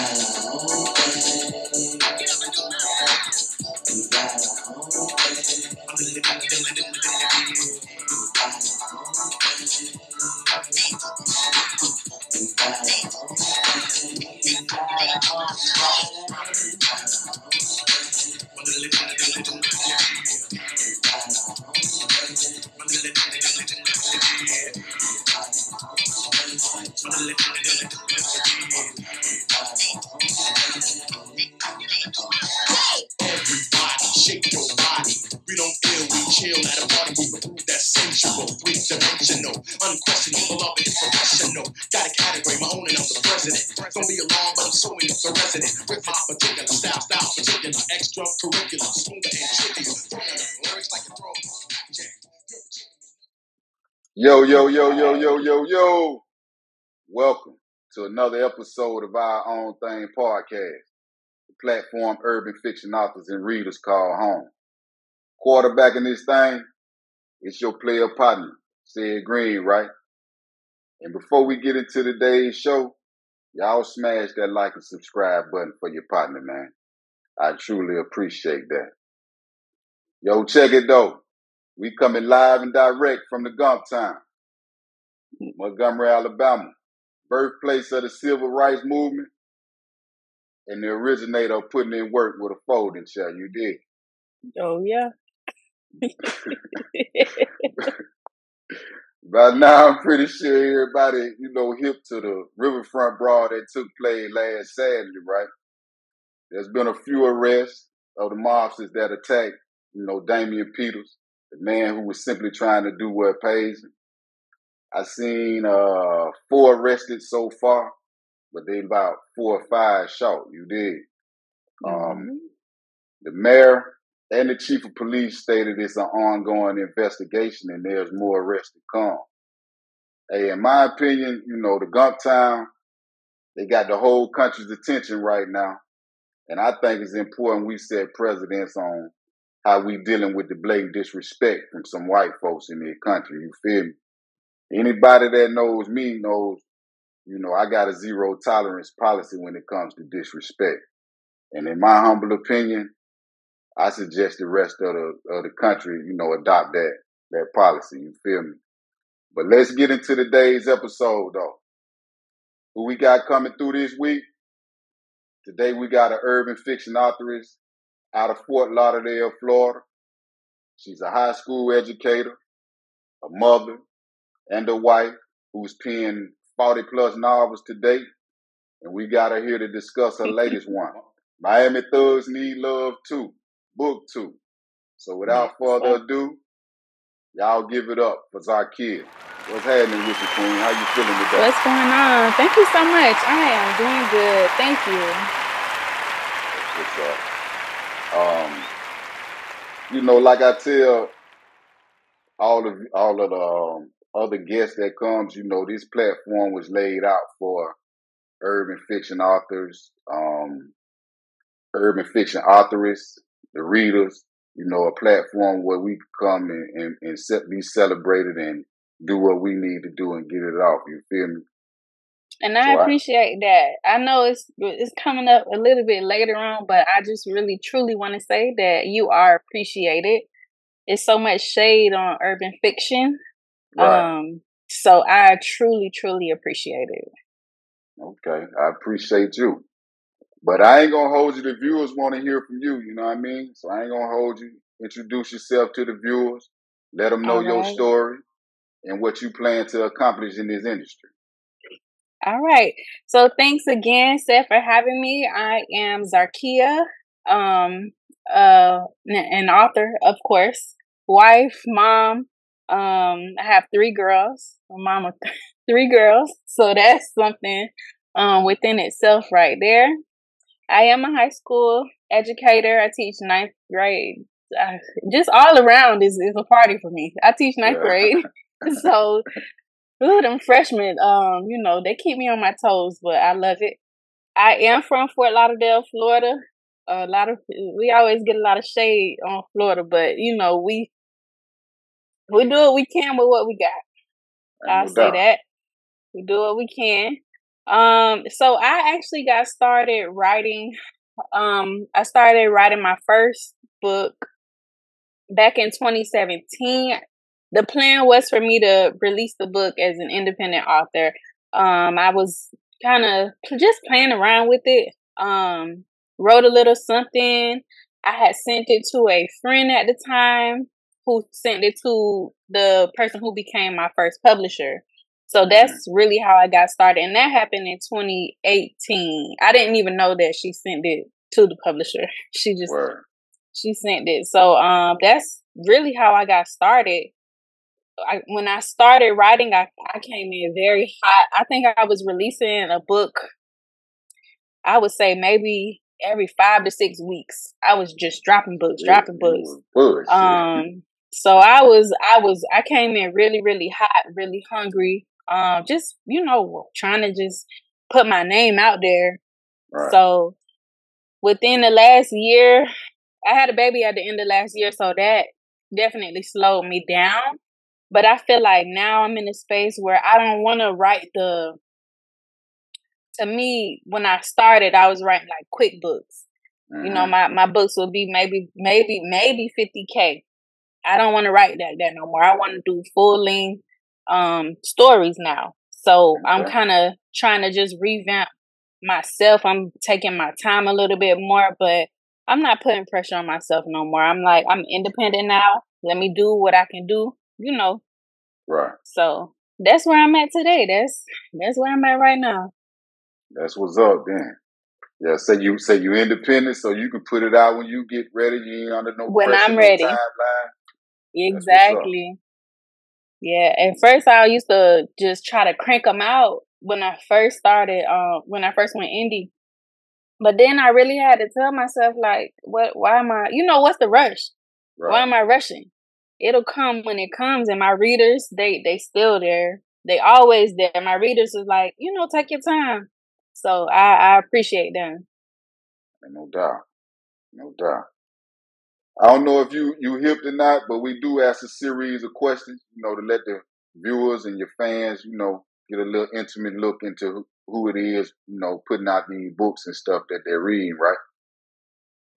Hello. Yo, yo, yo, yo, yo, yo, yo. Welcome to another episode of Our Own Thang podcast, the platform urban fiction authors and readers call home. Quarterbacking this thing, it's your player partner, Sid Green, right? And before we get into today's show, y'all smash that like and subscribe button for your partner, man. I truly appreciate that. Yo, check it though. We coming live and direct from the Gump Town, Montgomery, Alabama, birthplace of the civil rights movement, and the originator of putting in work with a folding chair. You did. Oh yeah. By now, I'm pretty sure everybody, you know, hip to the riverfront brawl that took place last Saturday, right? There's been a few arrests of the mobsters that attacked, you know, Damian Peters, the man who was simply trying to do what pays him. I seen uh four arrested so far, but they about four or five shot. You did. Um, hmm the mayor and the chief of police stated it's an ongoing investigation and there's more arrests to come. Hey, in my opinion, you know, the Gump Town, they got the whole country's attention right now. And I think it's important we set precedents on how we dealing with the blatant disrespect from some white folks in the country. You feel me? Anybody that knows me knows, you know, I got a zero tolerance policy when it comes to disrespect. And in my humble opinion, I suggest the rest of the of the country, you know, adopt that that policy. You feel me? But let's get into today's episode though. Who we got coming through this week? Today we got an urban fiction authoress out of Fort Lauderdale, Florida. She's a high school educator, a mother, and a wife who's penned 40 plus novels to date. And we got her here to discuss her latest one. Miami Thugs Need Love Too, Book 2. So without further ado, y'all give it up for Zarkia. What's happening with you, Queen? How you feeling today? What's going on? Thank you so much. I am doing good. Thank you. What's up? Um, you know, like I tell all of all of the um, other guests that comes, you know, this platform was laid out for urban fiction authors, um, urban fiction authorists, the readers. You know, a platform where we come and, and, and be celebrated and do what we need to do and get it off. You feel me? And I I, appreciate that. I know it's it's coming up a little bit later on, but I just really truly want to say that you are appreciated. It's so much shade on urban fiction. right. Um so I truly truly appreciate it. Okay. I appreciate you. But I ain't gonna hold you. The viewers want to hear from you. You know what I mean? So I ain't gonna hold you. Introduce yourself to the viewers. Let them know All your story and what you plan to accomplish in this industry. All right. So thanks again, Seth, for having me. I am Zarkia, um, uh, an author, of course, wife, mom. Um, I have three girls. My mom of three girls, so that's something um within itself right there. I am a high school educator. I teach ninth grade. Uh, just all around is, is a party for me. I teach ninth Yeah. grade, so Ooh, them freshmen, um, you know, they keep me on my toes, but I love it. I am from Fort Lauderdale, Florida. A lot of we always get a lot of shade on Florida, but you know, we we do what we can with what we got. I'll say that. We do what we can. Um, so I actually got started writing. Um, I started writing my first book back in 2017. The plan was for me to release the book as an independent author. Um, I was kind of just playing around with it. Um, wrote a little something. I had sent it to a friend at the time who sent it to the person who became my first publisher. So that's mm-hmm. really how I got started. And that happened in 2018. I didn't even know that she sent it to the publisher. She just Word. she sent it. So um that's really how I got started. I, when I started writing, I, I came in very hot. I think I was releasing a book, I would say maybe every five to six weeks. I was just dropping books, dropping books. Um, so I was, I was, I came in really, really hot, really hungry. Um, just you know, trying to just put my name out there. Right. So within the last year, I had a baby at the end of last year, so that definitely slowed me down. But I feel like now I'm in a space where I don't want to write the. To me, when I started, I was writing like quick books. Mm-hmm. You know, mm-hmm. my my books would be maybe maybe maybe fifty k. I don't want to write that that no more. I want to do full length um stories now. So okay. I'm kind of trying to just revamp myself. I'm taking my time a little bit more, but I'm not putting pressure on myself no more. I'm like I'm independent now. Let me do what I can do you know. Right. So that's where I'm at today. That's that's where I'm at right now. That's what's up then. Yeah, say you say you independent, so you can put it out when you get ready. You ain't under no when I'm ready. No exactly. Yeah. At first, I used to just try to crank them out when I first started. Uh, when I first went indie, but then I really had to tell myself like, what? Why am I? You know, what's the rush? Right. Why am I rushing? It'll come when it comes and my readers they they still there. They always there. My readers is like you know take your time. So i i appreciate them. No doubt. No doubt. I don't know if you you hip or not but we do ask a series of questions you know to let the viewers and your fans you know get a little intimate look into who it is you know putting out these books and stuff that they're reading right?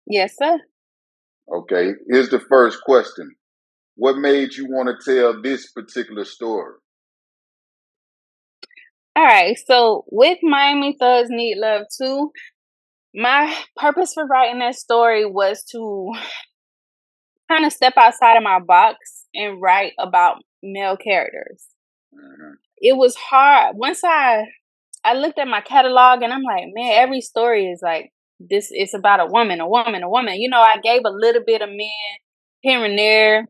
Yes sir. Okay here's the first question what made you want to tell this particular story? All right, so with Miami Thugs Need Love too, my purpose for writing that story was to kind of step outside of my box and write about male characters. Mm-hmm. It was hard once I I looked at my catalog and I'm like, man, every story is like this. It's about a woman, a woman, a woman. You know, I gave a little bit of men here and there,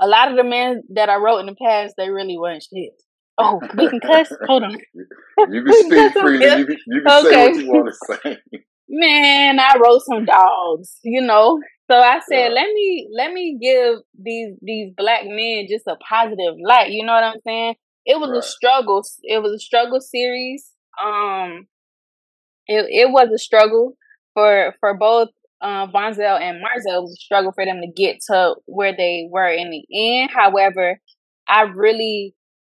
a lot of the men that I wrote in the past, they really weren't shit. Oh, we can cuss. Hold on. You can speak freely. You can, you can okay. say what you want to say. Man, I wrote some dogs. You know, so I said, yeah. let me let me give these these black men just a positive light. You know what I'm saying? It was right. a struggle. It was a struggle series. Um, it it was a struggle for for both uh, Vonzel and Marzel was a struggle for them to get to where they were in the end. However, I really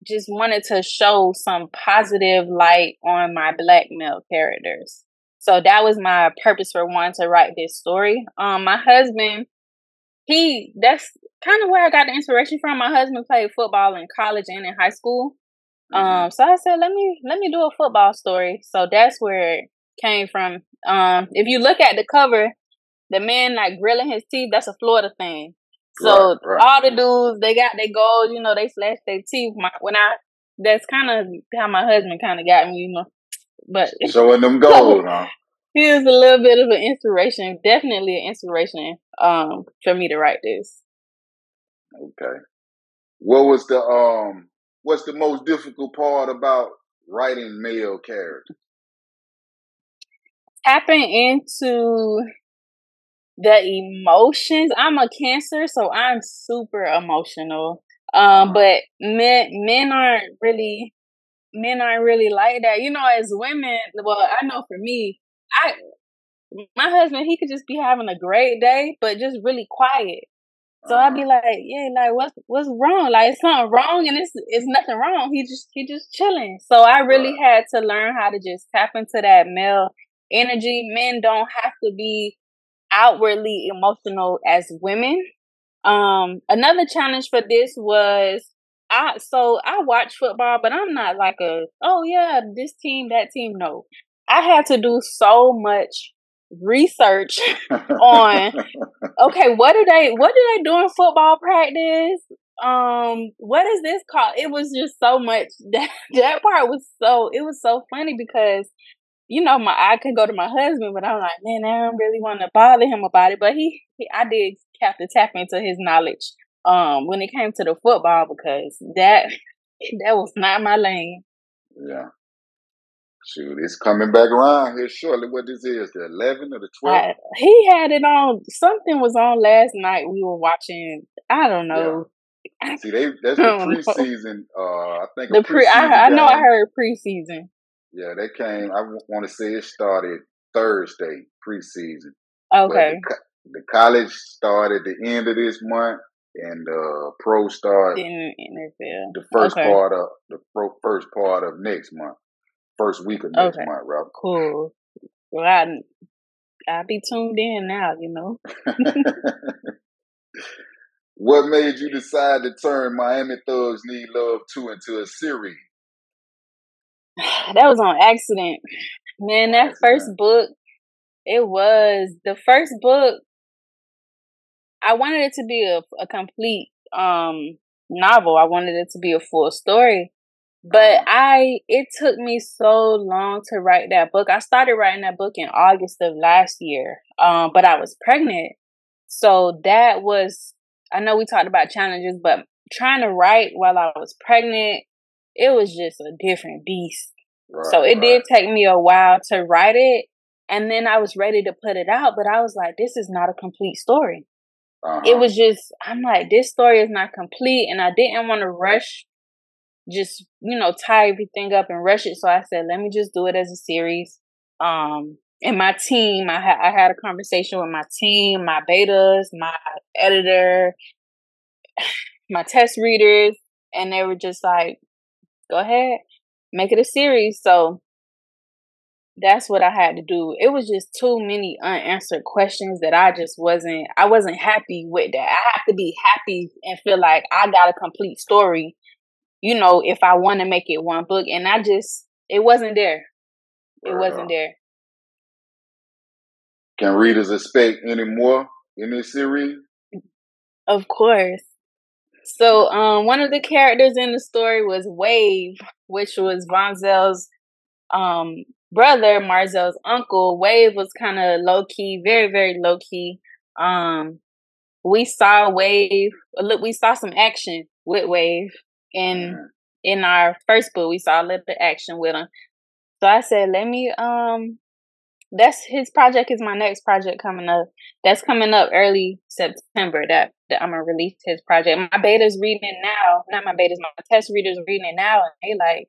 just wanted to show some positive light on my black male characters. So that was my purpose for wanting to write this story. Um, my husband, he that's kind of where I got the inspiration from. My husband played football in college and in high school. Mm-hmm. Um, so I said, let me let me do a football story. So that's where it came from. Um, if you look at the cover, the man like grilling his teeth, that's a Florida thing. So right, right. all the dudes, they got their gold, you know, they flash their teeth. My, when I, that's kind of how my husband kind of got me, you know. But showing them gold, huh? He was a little bit of an inspiration, definitely an inspiration, um, for me to write this. Okay. What was the um? What's the most difficult part about writing male characters? Tapping into the emotions. I'm a cancer, so I'm super emotional. Um, uh-huh. but men men aren't really men aren't really like that. You know, as women, well, I know for me, I my husband, he could just be having a great day, but just really quiet. So I'd be like, yeah, like what's what's wrong? Like it's something wrong, and it's it's nothing wrong. He just he just chilling. So I really had to learn how to just tap into that male energy. Men don't have to be outwardly emotional as women. Um, another challenge for this was I so I watch football, but I'm not like a oh yeah this team that team. No, I had to do so much research on okay what do they what do they do in football practice um what is this called it was just so much that that part was so it was so funny because you know my i could go to my husband but i'm like man i don't really want to bother him about it but he, he i did have to tap into his knowledge um when it came to the football because that that was not my lane yeah Shoot, it's coming back around here shortly. What this is, the 11 or the 12? he had it on. Something was on last night. We were watching. I don't know. Yeah. See, they that's the preseason. Uh, I think the pre. I, I know I heard preseason. Yeah, they came. I want to say it started Thursday preseason. Okay. The, the, college started the end of this month, and uh, pro start in NFL. The first okay. part of the pro, first part of next month first week of next okay. month, Rob. Cool. Well, I I'll be tuned in now. You know. what made you decide to turn Miami Thugs Need Love Too into a series? That was on accident, man. That first book, it was the first book. I wanted it to be a, a complete um novel. I wanted it to be a full story. But I, it took me so long to write that book. I started writing that book in August of last year, um, but I was pregnant. So that was, I know we talked about challenges, but trying to write while I was pregnant, it was just a different beast. Right, so it right. did take me a while to write it. And then I was ready to put it out, but I was like, this is not a complete story. Uh-huh. It was just, I'm like, this story is not complete. And I didn't want to rush just you know tie everything up and rush it. So I said, let me just do it as a series. Um, and my team, I had I had a conversation with my team, my betas, my editor, my test readers, and they were just like, "Go ahead, make it a series." So that's what I had to do. It was just too many unanswered questions that I just wasn't I wasn't happy with that. I have to be happy and feel like I got a complete story you know, if I want to make it one book. And I just, it wasn't there. It wasn't there. Can readers expect any more in this series? Of course. So, um, one of the characters in the story was Wave, which was Vonzel's um brother, Marzel's uncle. Wave was kind of low key, very, very low key. Um, we saw Wave. Look, we saw some action with Wave in in our first book we saw a little bit of action with him. So I said, let me um that's his project is my next project coming up. That's coming up early September. That, that I'm gonna release his project. My beta's reading it now. Not my beta's, my test readers reading it now, and they like,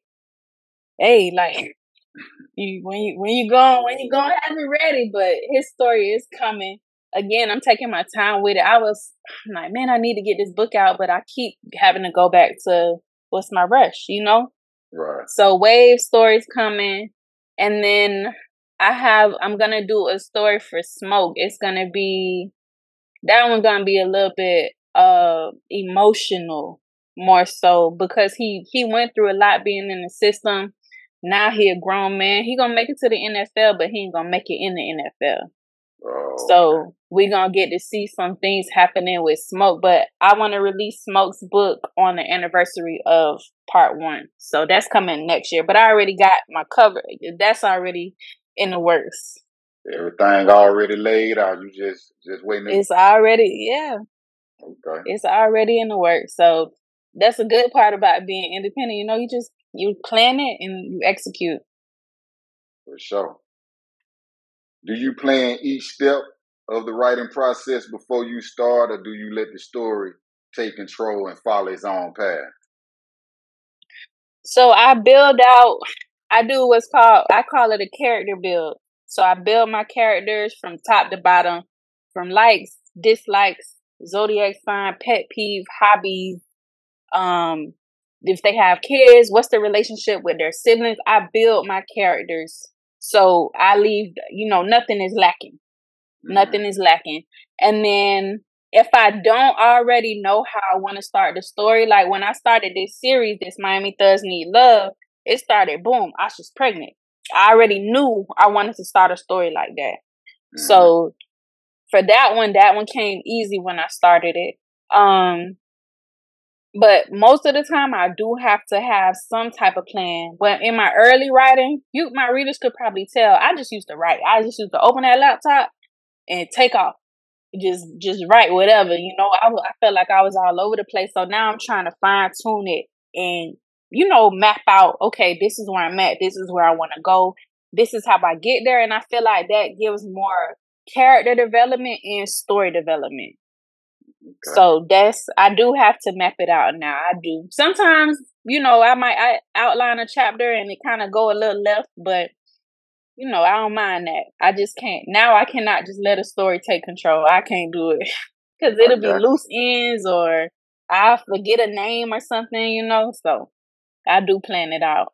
hey, like you when you when you go when you go have it ready. But his story is coming. Again, I'm taking my time with it. I was I'm like, man, I need to get this book out, but I keep having to go back to what's my rush, you know? Right. So wave stories coming. And then I have I'm gonna do a story for smoke. It's gonna be that one's gonna be a little bit uh emotional more so because he he went through a lot being in the system. Now he a grown man. He gonna make it to the NFL, but he ain't gonna make it in the NFL. Oh, so we're gonna get to see some things happening with Smoke. But I want to release Smoke's book on the anniversary of part one. So that's coming next year. But I already got my cover. That's already in the works. Everything already laid out. You just just waiting. It's already yeah. Okay. It's already in the works. So that's a good part about being independent. You know, you just you plan it and you execute. For sure. Do you plan each step of the writing process before you start, or do you let the story take control and follow its own path? So I build out. I do what's called I call it a character build. So I build my characters from top to bottom, from likes, dislikes, zodiac sign, pet peeve, hobbies, um, if they have kids, what's the relationship with their siblings. I build my characters so I leave, you know, nothing is lacking. Mm-hmm. Nothing is lacking. And then if I don't already know how I want to start the story, like when I started this series, this Miami Thugs Need Love, it started boom, I was pregnant. I already knew I wanted to start a story like that. Mm-hmm. So for that one, that one came easy when I started it. Um but most of the time I do have to have some type of plan. But in my early writing, you my readers could probably tell I just used to write. I just used to open that laptop and take off. Just just write whatever. You know, I, I felt like I was all over the place. So now I'm trying to fine tune it and you know, map out, okay, this is where I'm at, this is where I want to go, this is how I get there. And I feel like that gives more character development and story development. Okay. So that's I do have to map it out now. I do. Sometimes, you know, I might I outline a chapter and it kind of go a little left, but you know, I don't mind that. I just can't. Now I cannot just let a story take control. I can't do it because it'll okay. be loose ends or I forget a name or something, you know. So I do plan it out.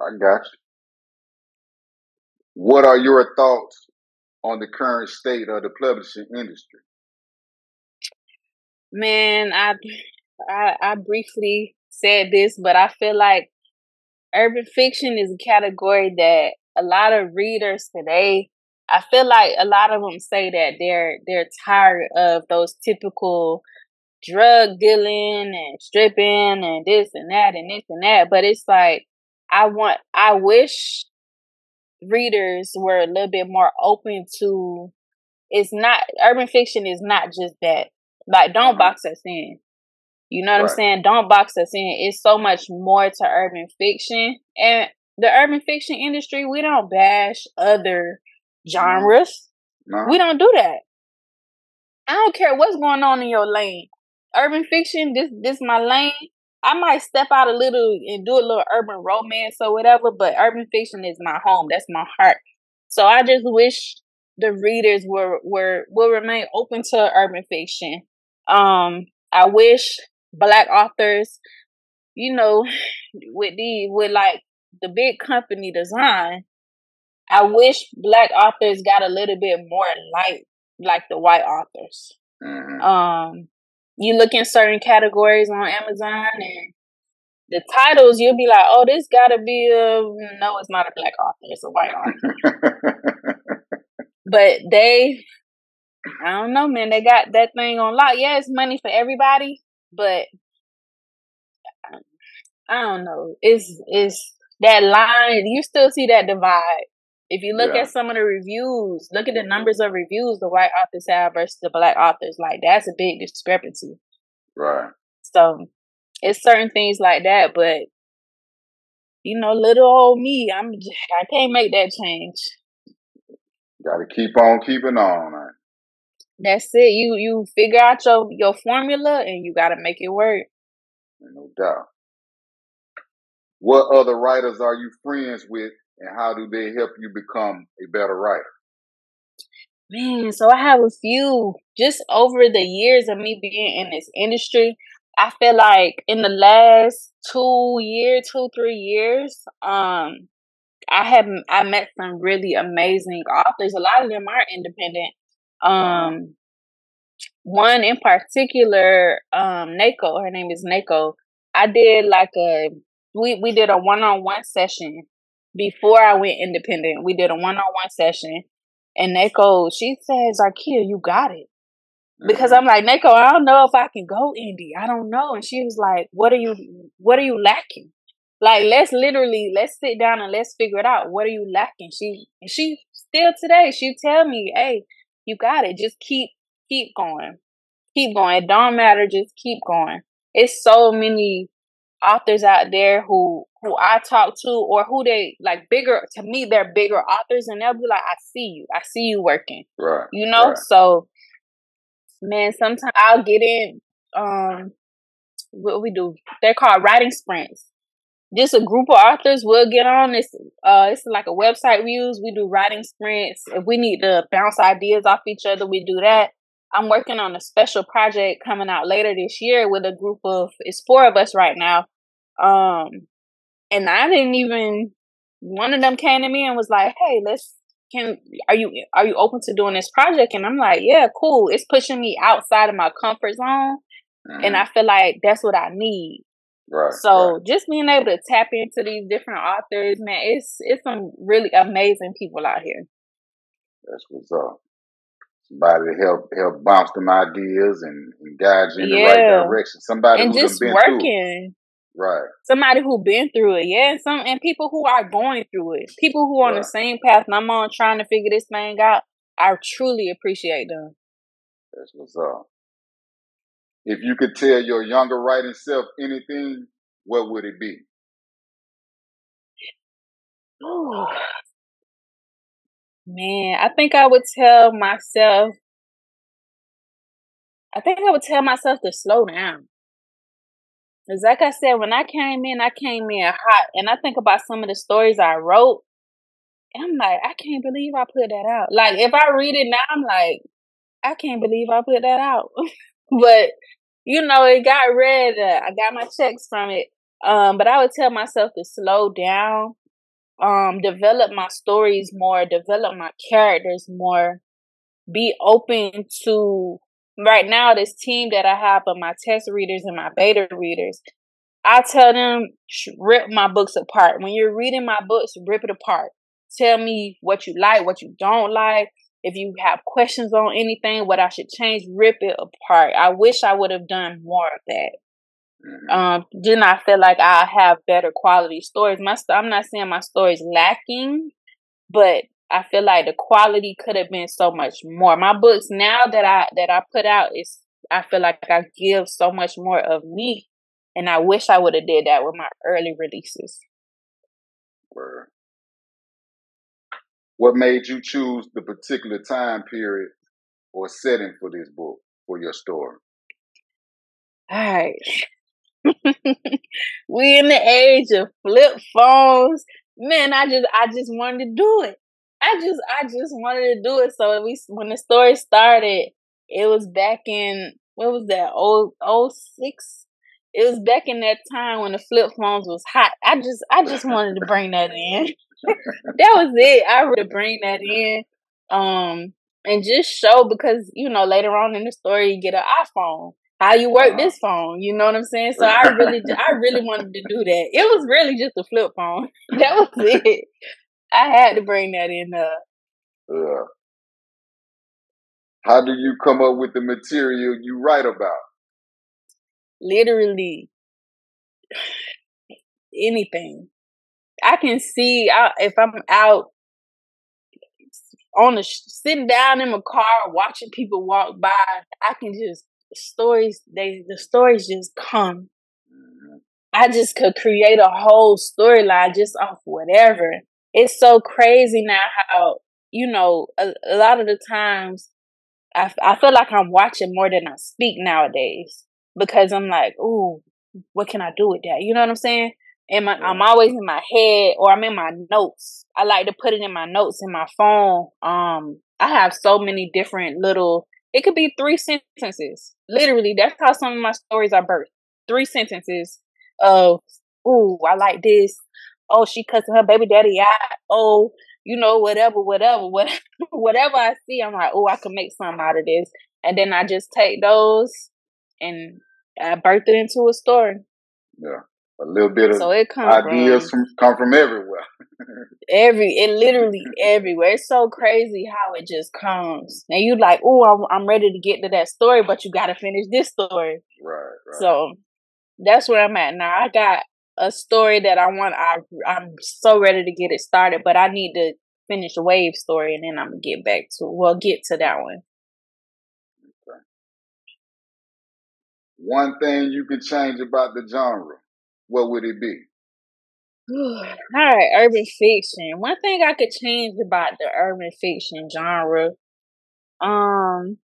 I got you. What are your thoughts on the current state of the publishing industry? Man, I, I, I briefly said this, but I feel like urban fiction is a category that a lot of readers today. I feel like a lot of them say that they're they're tired of those typical drug dealing and stripping and this and that and this and that. But it's like I want I wish readers were a little bit more open to it's not urban fiction is not just that. Like don't mm-hmm. box us in. You know what right. I'm saying? Don't box us in. It's so much more to urban fiction. And the urban fiction industry, we don't bash other genres. No. We don't do that. I don't care what's going on in your lane urban fiction, this this my lane. I might step out a little and do a little urban romance or whatever, but urban fiction is my home. That's my heart. So I just wish the readers were were will remain open to urban fiction. Um, I wish black authors, you know, with the with like the big company design, I wish black authors got a little bit more light like the white authors. Mm-hmm. Um, you look in certain categories on Amazon and the titles, you'll be like, oh, this gotta be a no, it's not a black author, it's a white author. but they, I don't know, man, they got that thing on lock. Yeah, it's money for everybody, but I don't know. It's it's that line. You still see that divide. If you look yeah. at some of the reviews, look at the numbers of reviews the white authors have versus the black authors. Like that's a big discrepancy. Right. So it's certain things like that, but you know, little old me, I'm I can't make that change. Got to keep on keeping on. Man. That's it. You you figure out your your formula and you got to make it work. No doubt. What other writers are you friends with and how do they help you become a better writer? Man, so I have a few just over the years of me being in this industry. I feel like in the last two years, two, three years, um, I have I met some really amazing authors. A lot of them are independent. Um, one in particular, um, Nako, her name is Nako. I did like a we we did a one on one session before I went independent, we did a one on one session, and Nako, she says, "Zarkia, you got it." Because mm-hmm. I'm like, Nako, I don't know if I can go indie. I don't know. And she was like, What are you what are you lacking? Like, let's literally let's sit down and let's figure it out. What are you lacking? She and she still today, she tell me, Hey, you got it. Just keep keep going. Keep going. It don't matter, just keep going. It's so many authors out there who who I talk to or who they like bigger to me they're bigger authors and they'll be like I see you. I see you working. Right you know? right. so man sometimes I'll get in um what we do they're called writing sprints. Just a group of authors will get on. This uh it's like a website we use. We do writing sprints. If we need to bounce ideas off each other we do that. I'm working on a special project coming out later this year with a group of it's four of us right now. Um and I didn't even one of them came to me and was like, "Hey, let's can are you are you open to doing this project?" And I'm like, "Yeah, cool. It's pushing me outside of my comfort zone, mm-hmm. and I feel like that's what I need." Right. So right. just being able to tap into these different authors, man, it's it's some really amazing people out here. That's what's up. Somebody to help help bounce them ideas and, and guide you in yeah. the right direction. Somebody and just working. Right. Somebody who been through it, yeah. Some and people who are going through it. People who are right. on the same path and I'm on trying to figure this thing out. I truly appreciate them. That's what's up. If you could tell your younger writing self anything, what would it be? Oh, man, I think I would tell myself. I think I would tell myself to slow down. Like I said, when I came in, I came in hot, and I think about some of the stories I wrote, I'm like, I can't believe I put that out. Like if I read it now, I'm like, I can't believe I put that out. but you know, it got read. Uh, I got my checks from it. Um, but I would tell myself to slow down, um, develop my stories more, develop my characters more, be open to right now this team that I have of my test readers and my beta readers. I tell them rip my books apart. When you're reading my books, rip it apart. Tell me what you like, what you don't like. If you have questions on anything, what I should change, rip it apart. I wish I would have done more of that. Mm-hmm. Um, then I feel like I have better quality stories. My I'm not saying my story's lacking, but I feel like the quality could have been so much more. My books now that I that I put out is I feel like I give so much more of me, and I wish I would have did that with my early releases. Word. What made you choose the particular time period or setting for this book for your story? All right. we in the age of flip phones. Man, I just I just wanted to do it. I just I just wanted to do it. So we when the story started, it was back in what was that old oh six? It was back in that time when the flip phones was hot. I just I just wanted to bring that in. that was it. I would bring that in. Um and just show because you know later on in the story you get an iPhone how you work this phone. You know what I'm saying? So I really, I really wanted to do that. It was really just a flip phone. That was it. I had to bring that in. Uh, yeah. How do you come up with the material you write about? Literally anything. I can see I, if I'm out on the sitting down in my car watching people walk by. I can just stories they the stories just come. Mm-hmm. I just could create a whole storyline just off whatever. It's so crazy now how you know a, a lot of the times I I feel like I'm watching more than I speak nowadays because I'm like, ooh, what can I do with that? You know what I'm saying? And my, I'm always in my head or I'm in my notes. I like to put it in my notes in my phone. Um, I have so many different little it could be three sentences. Literally, that's how some of my stories are birthed. Three sentences of, ooh, I like this. Oh, she cussing her baby daddy out. Oh, you know, whatever, whatever, whatever, whatever I see, I'm like, oh, I can make something out of this. And then I just take those and I birth it into a story. Yeah a little bit of so it comes ideas from, from come from everywhere. Every it literally everywhere. It's so crazy how it just comes. And you like, oh, I'm, I'm ready to get to that story, but you got to finish this story. Right, right. So that's where I'm at now. I got a story that I want. I I'm so ready to get it started, but I need to finish the wave story, and then I'm gonna get back to well, get to that one. Okay. One thing you could change about the genre what would it be? All right, urban fiction. One thing I could change about the urban fiction genre, um,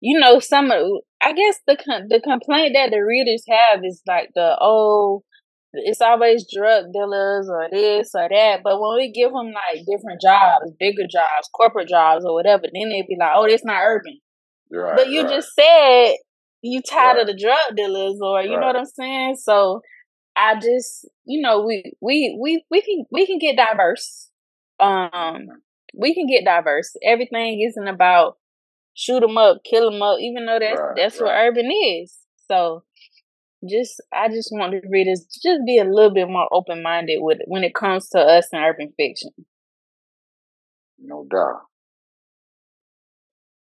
you know, some of I guess the the complaint that the readers have is like the oh, it's always drug dealers or this or that. But when we give them like different jobs, bigger jobs, corporate jobs or whatever, then they'd be like, oh, it's not urban. Right, but you right. just said you tired Right. of the drug dealers, or you know what I'm saying. So I just, you know, we we we we can we can get diverse. Um, we can get diverse. Everything isn't about shoot 'em up, kill them up, even though that's Right, that's what urban is. So just I just want the readers to just be a little bit more open minded with when it comes to us and urban fiction. No doubt.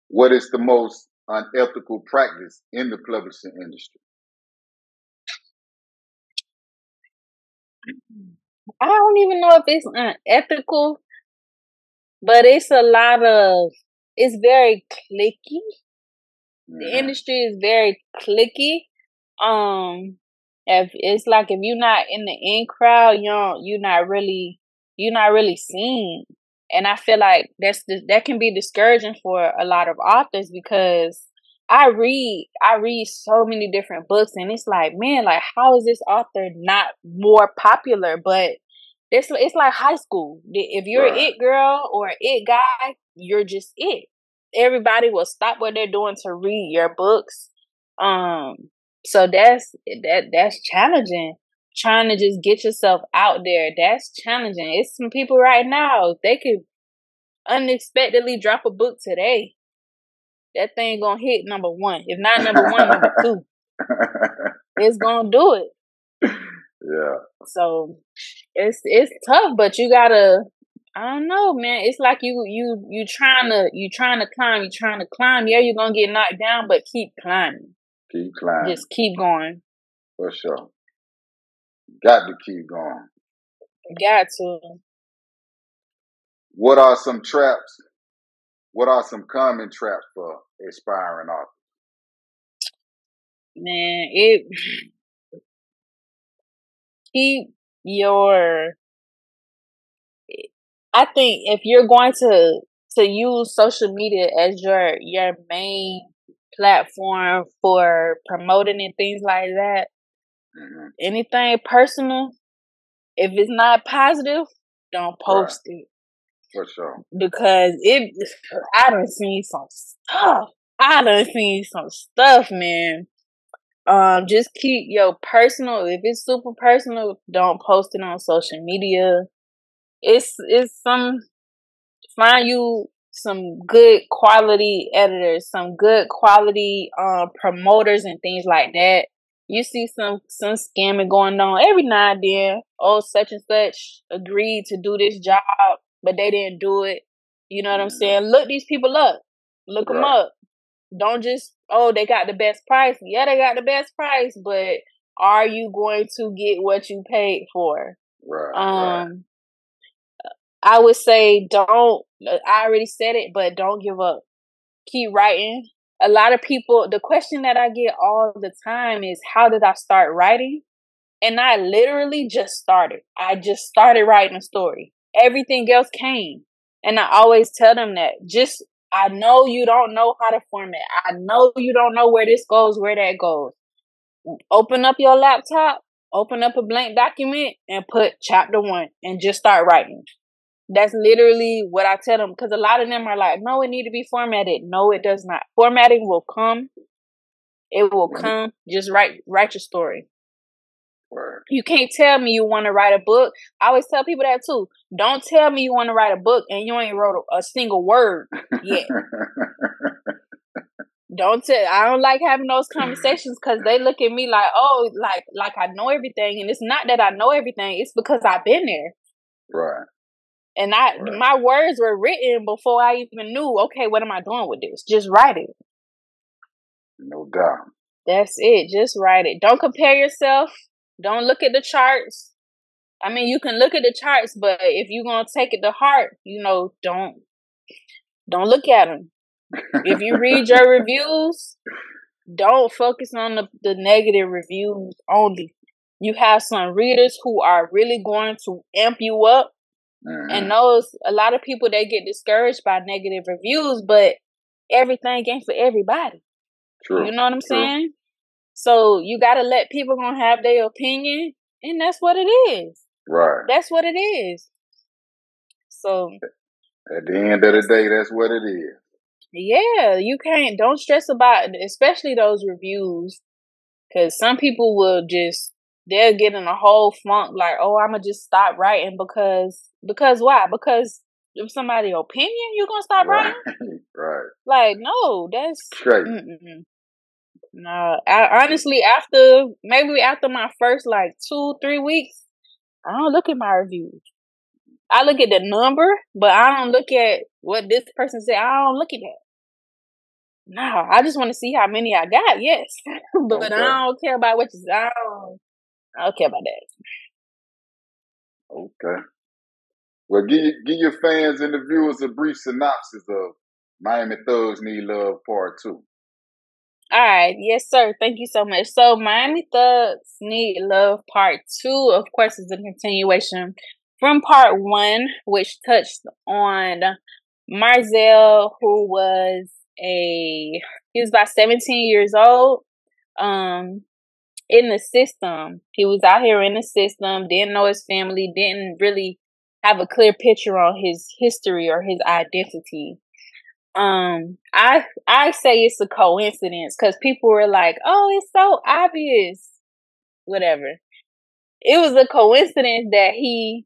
What is the most unethical practice in the publishing industry? I don't even know if it's unethical, but it's a lot of it's very cliquey. The industry is very cliquey. Um if it's like if you're not in the in crowd, you don't you're not really you're not really seen. And I feel like that's the, that can be discouraging for a lot of authors because I read I read so many different books and it's like, man, like how is this author not more popular? But it's it's like high school. If you're an Right. it girl or an it guy, you're just it. Everybody will stop what they're doing to read your books. Um, so that's that that's challenging. Trying to just get yourself out there, that's challenging. It's some people right now they could unexpectedly drop a book today. That thing gonna hit number one. If not number one, number two. It's gonna do it. Yeah. So it's it's tough, but you gotta. I don't know, man. It's like you you you trying to you trying to climb. You trying to climb. Yeah, you're gonna get knocked down, but keep climbing. Keep climbing. Just keep going. For sure. Got to keep going. Got to. What are some traps? What are some common traps for aspiring authors? Man, it keep your. I think if you're going to to use social media as your your main platform for promoting and things like that, hmm anything personal, if it's not positive, don't post it For sure. because it. I done seen some stuff. I done seen some stuff, man. Um, just keep your personal. If it's super personal, don't post it on social media. It's it's some find you some good quality editors, some good quality um promoters and things like that. You see some some scamming going on every now and then. Oh, such and such agreed to do this job, but they didn't do it. You know what I'm Mhm. saying? Look these people up. Look them up. Don't just oh they got the best price. Yeah, they got the best price, but are you going to get what you paid for? Right. right. Um, I would say don't. I already said it, but don't give up. Keep writing. A lot of people. The question that I get all the time is, "How did I start writing?" And I literally just started. I just started writing a story. Everything else came, and I always tell them that. Just I know you don't know how to format. I know you don't know where this goes, where that goes. Open up your laptop, open up a blank document, and put chapter one, and just start writing. That's literally what I tell them because a lot of them are like, "No, it need to be formatted." No, it does not. Formatting will come. It will come. Just write write your story. Right. You can't tell me you want to write a book. I always tell people that too. Don't tell me you want to write a book and you ain't wrote a, a single word yet. Don't tell. I don't like having those conversations because they look at me like, oh, like like I know everything, and it's not that I know everything. It's because I've been there, right. and I Right. my words were written before I even knew. Okay, what am I doing with this? Just write it. No doubt. That's it. Just write it. Don't compare yourself. Don't look at the charts. I mean, you can look at the charts, but if you're gonna take it to heart, you know, don't don't look at them. If you read your reviews, don't focus on the, the negative reviews only. You have some readers who are really going to amp you up, and mm-hmm. those a lot of people they get discouraged by negative reviews, but everything ain't for everybody. True. You know what I'm True. saying? So you gotta let people gonna have their opinion, and that's what it is. Right. That's what it is. So At the end of the day, that's what it is. Yeah, you can't. Don't stress about, especially those reviews, because some people will just they'll get in a whole funk like, oh, I'm gonna just stop writing because because why? Because if somebody opinion, you're gonna stop Right. writing. right. Like, no, that's Straight. mm-mm. No. I, honestly, after maybe after my first like two three weeks, I don't look at my reviews. I look at the number, but I don't look at what this person said. I don't look at that. No, I just want to see how many I got. Yes, but Okay. I don't care about what you. I don't. I don't care about that. Okay. Well, give give your fans and the viewers a brief synopsis of Miami Thugs Need Love Part Two. All right, yes, sir. Thank you so much. So, Miami Thugs Need Love Part Two, of course, is a continuation from Part One, which touched on Marzell, who was a he was about seventeen years old. Um, in the system, he was out here in the system. Didn't know his family. Didn't really have a clear picture on his history or his identity um i i say it's a coincidence because people were like oh it's so obvious. Whatever. It was a coincidence that he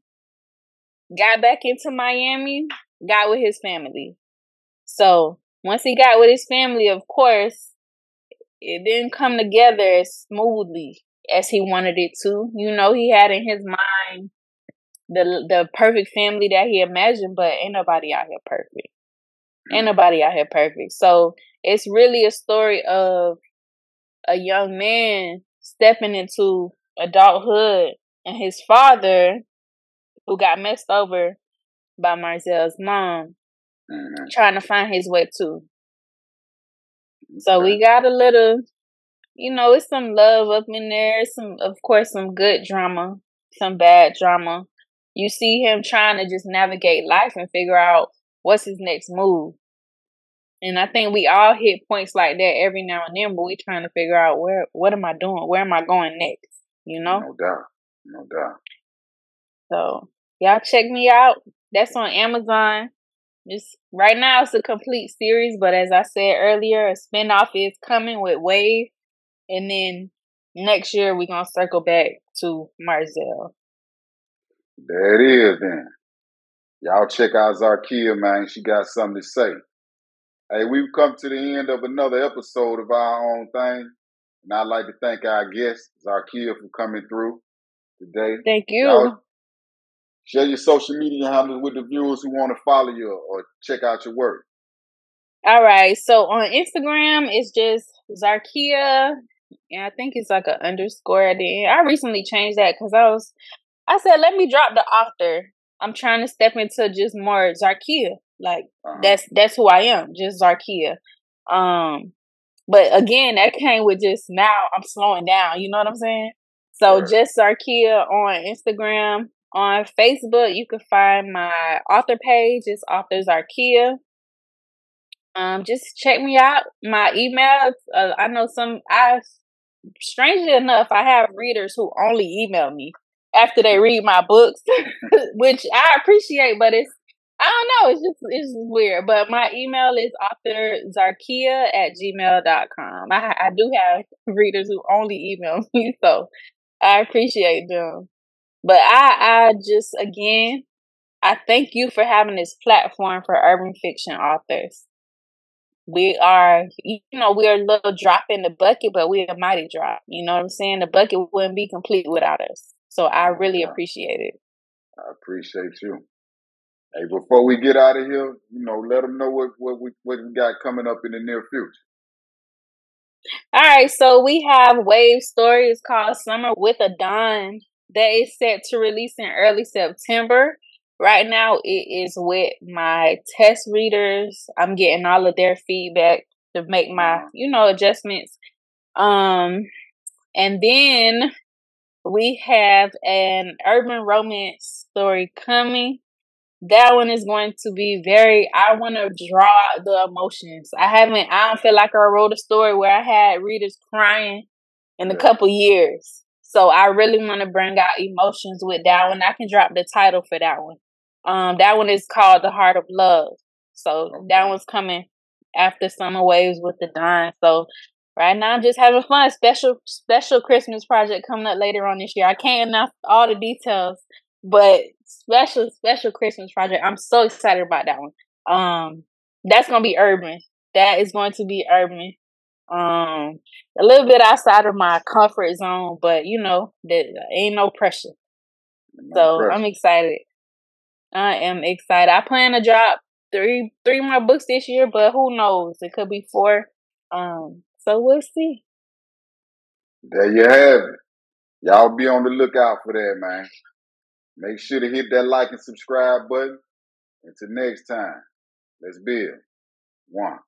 got back into miami got with his family. So once he got with his family of course it didn't come together as smoothly as he wanted it to. You know he had in his mind the the perfect family that he imagined but ain't nobody out here perfect Ain't nobody out here perfect. So it's really a story of a young man stepping into adulthood and his father, who got messed over by Marzell's mom, Mhm. trying to find his way too. So we got a little, you know, it's some love up in there. Some, of course, some good drama, some bad drama. You see him trying to just navigate life and figure out what's his next move. And I think we all hit points like that every now and then, but we trying to figure out where, what am I doing? Where am I going next? You know? No doubt. No doubt. So y'all check me out. That's on Amazon. Just right now it's a complete series, but as I said earlier, a spinoff is coming with Wave. And then next year we're gonna circle back to Marzell. There it is then. Y'all check out Zarkia, man. She got something to say. Hey, we've come to the end of another episode of Our Own Thang. And I'd like to thank our guest, Zarkia, for coming through today. Thank you. Y'all share your social media handles with the viewers who want to follow you or check out your work. All right. So on Instagram, it's just Zarkia. And I think it's like an underscore at the end. I recently changed that because I was, I said, let me drop the author. I'm trying to step into just more Zarkia. Like Uh-huh. that's that's who I am, just Zarkia. Um, but again, that came with just now I'm slowing down. You know what I'm saying? So Right. just Zarkia on Instagram, on Facebook, you can find my author page. It's author Zarkia. Um, just check me out. My email. Uh, I know some. I strangely enough, I have readers who only email me after they read my books, which I appreciate. But it's I don't know. It's just it's just weird. But my email is author at gmail.com. I I do have readers who only email me, so I appreciate them. But I I just again I thank you for having this platform for urban fiction authors. We are, you know, we are a little drop in the bucket, but we're a mighty drop. You know what I'm saying? The bucket wouldn't be complete without us. So I really appreciate it. I appreciate you. Hey, before we get out of here, you know, let them know what, what we what we got coming up in the near future. All right, so we have Wave Stories called Summer with a Dawn that is set to release in early September. Right now, it is with my test readers. I'm getting all of their feedback to make my, you know, adjustments. Um, and then we have an urban romance story coming. That one is going to be very, I want to draw the emotions. I haven't, I don't feel like I wrote a story where I had readers crying in a couple years. So I really want to bring out emotions with that one. I can drop the title for that one. Um, that one is called The Heart of Love. So that one's coming after summer waves with the Don. So right now I'm just having fun. Special special Christmas project coming up later on this year. I can't announce all the details, but special special Christmas project. I'm so excited about that one. Um, that's gonna be urban. That is going to be urban. Um, a little bit outside of my comfort zone, but you know, there ain't no pressure. No so pressure. I'm excited. I am excited. I plan to drop three three more books this year, but who knows? It could be four. Um, so we'll see. There you have it. Y'all be on the lookout for that, man. Make sure to hit that like and subscribe button. Until next time, let's build. One.